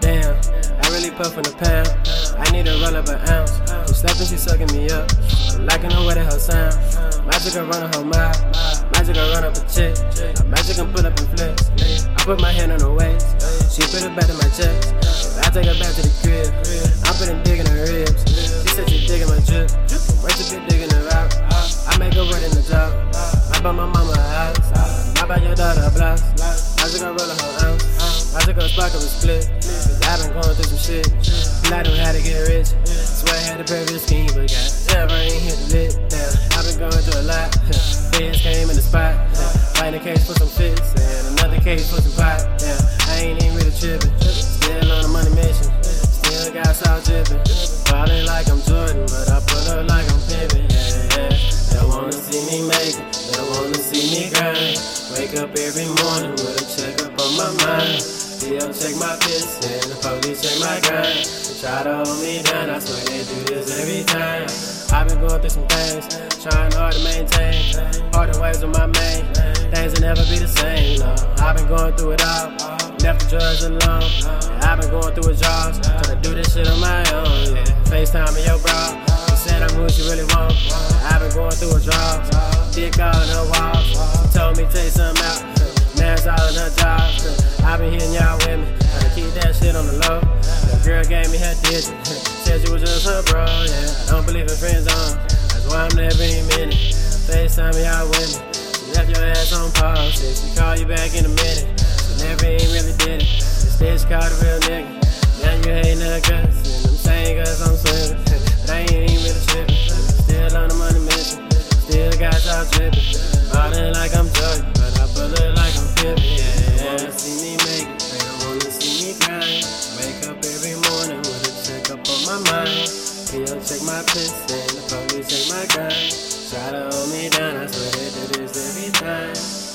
Damn, I really puffin' a pound. I need a roll up an ounce. She slapping, she sucking me up. Liking the way that her sound. Magic gon' run her mouth. Magic gon' run up a chick. Magic gon' pull up and flex. I put my hand on her waist. She put it back to my chest. I take her back to the crib. Ah. my a house. I buy your daughter a blouse. Magic gon' roll her ounce. Ah? Magic gon' spark up a split. Cause I been going through some shit. And I know how to get rich. Swear I had a perfect scheme, but got never ain't hit the lit. Damn, I been going through a lot. Feds came in the spot. Find a case for some fits and another case for some pot. Yeah, I ain't even really tripping. Still on a money mission. Up every morning with a check up on my mind. Still check my piss and the police check my grind. They try to hold me down, I swear they do this every time. I've been going through some things, trying hard to maintain. Parting ways with my main, things will never be the same. No, I've been going through it all, left the drugs alone. I've been going through withdrawals, trying to do this shit on my own. Yeah, FaceTime me your bro, she said I'm who she really want. I've been going through withdrawals, dick all in her walls all in her job. I been hitting y'all with me. Gotta keep that shit on the low. The girl gave me her digit. Said you was just her bro, yeah. I don't believe in friends on. That's why I'm there every minute. FaceTime y'all with me. You left your ass on pause. Said she call you back in a minute. She never even really did it. Instead, she called a real nigga. Now you hating her guts. And them same guts I'm swimming. but I ain't even really tripping. Still on the money mission. Still got y'all tripping. pissing. The police take my gun. Try to hold me down, I swear they do this every time.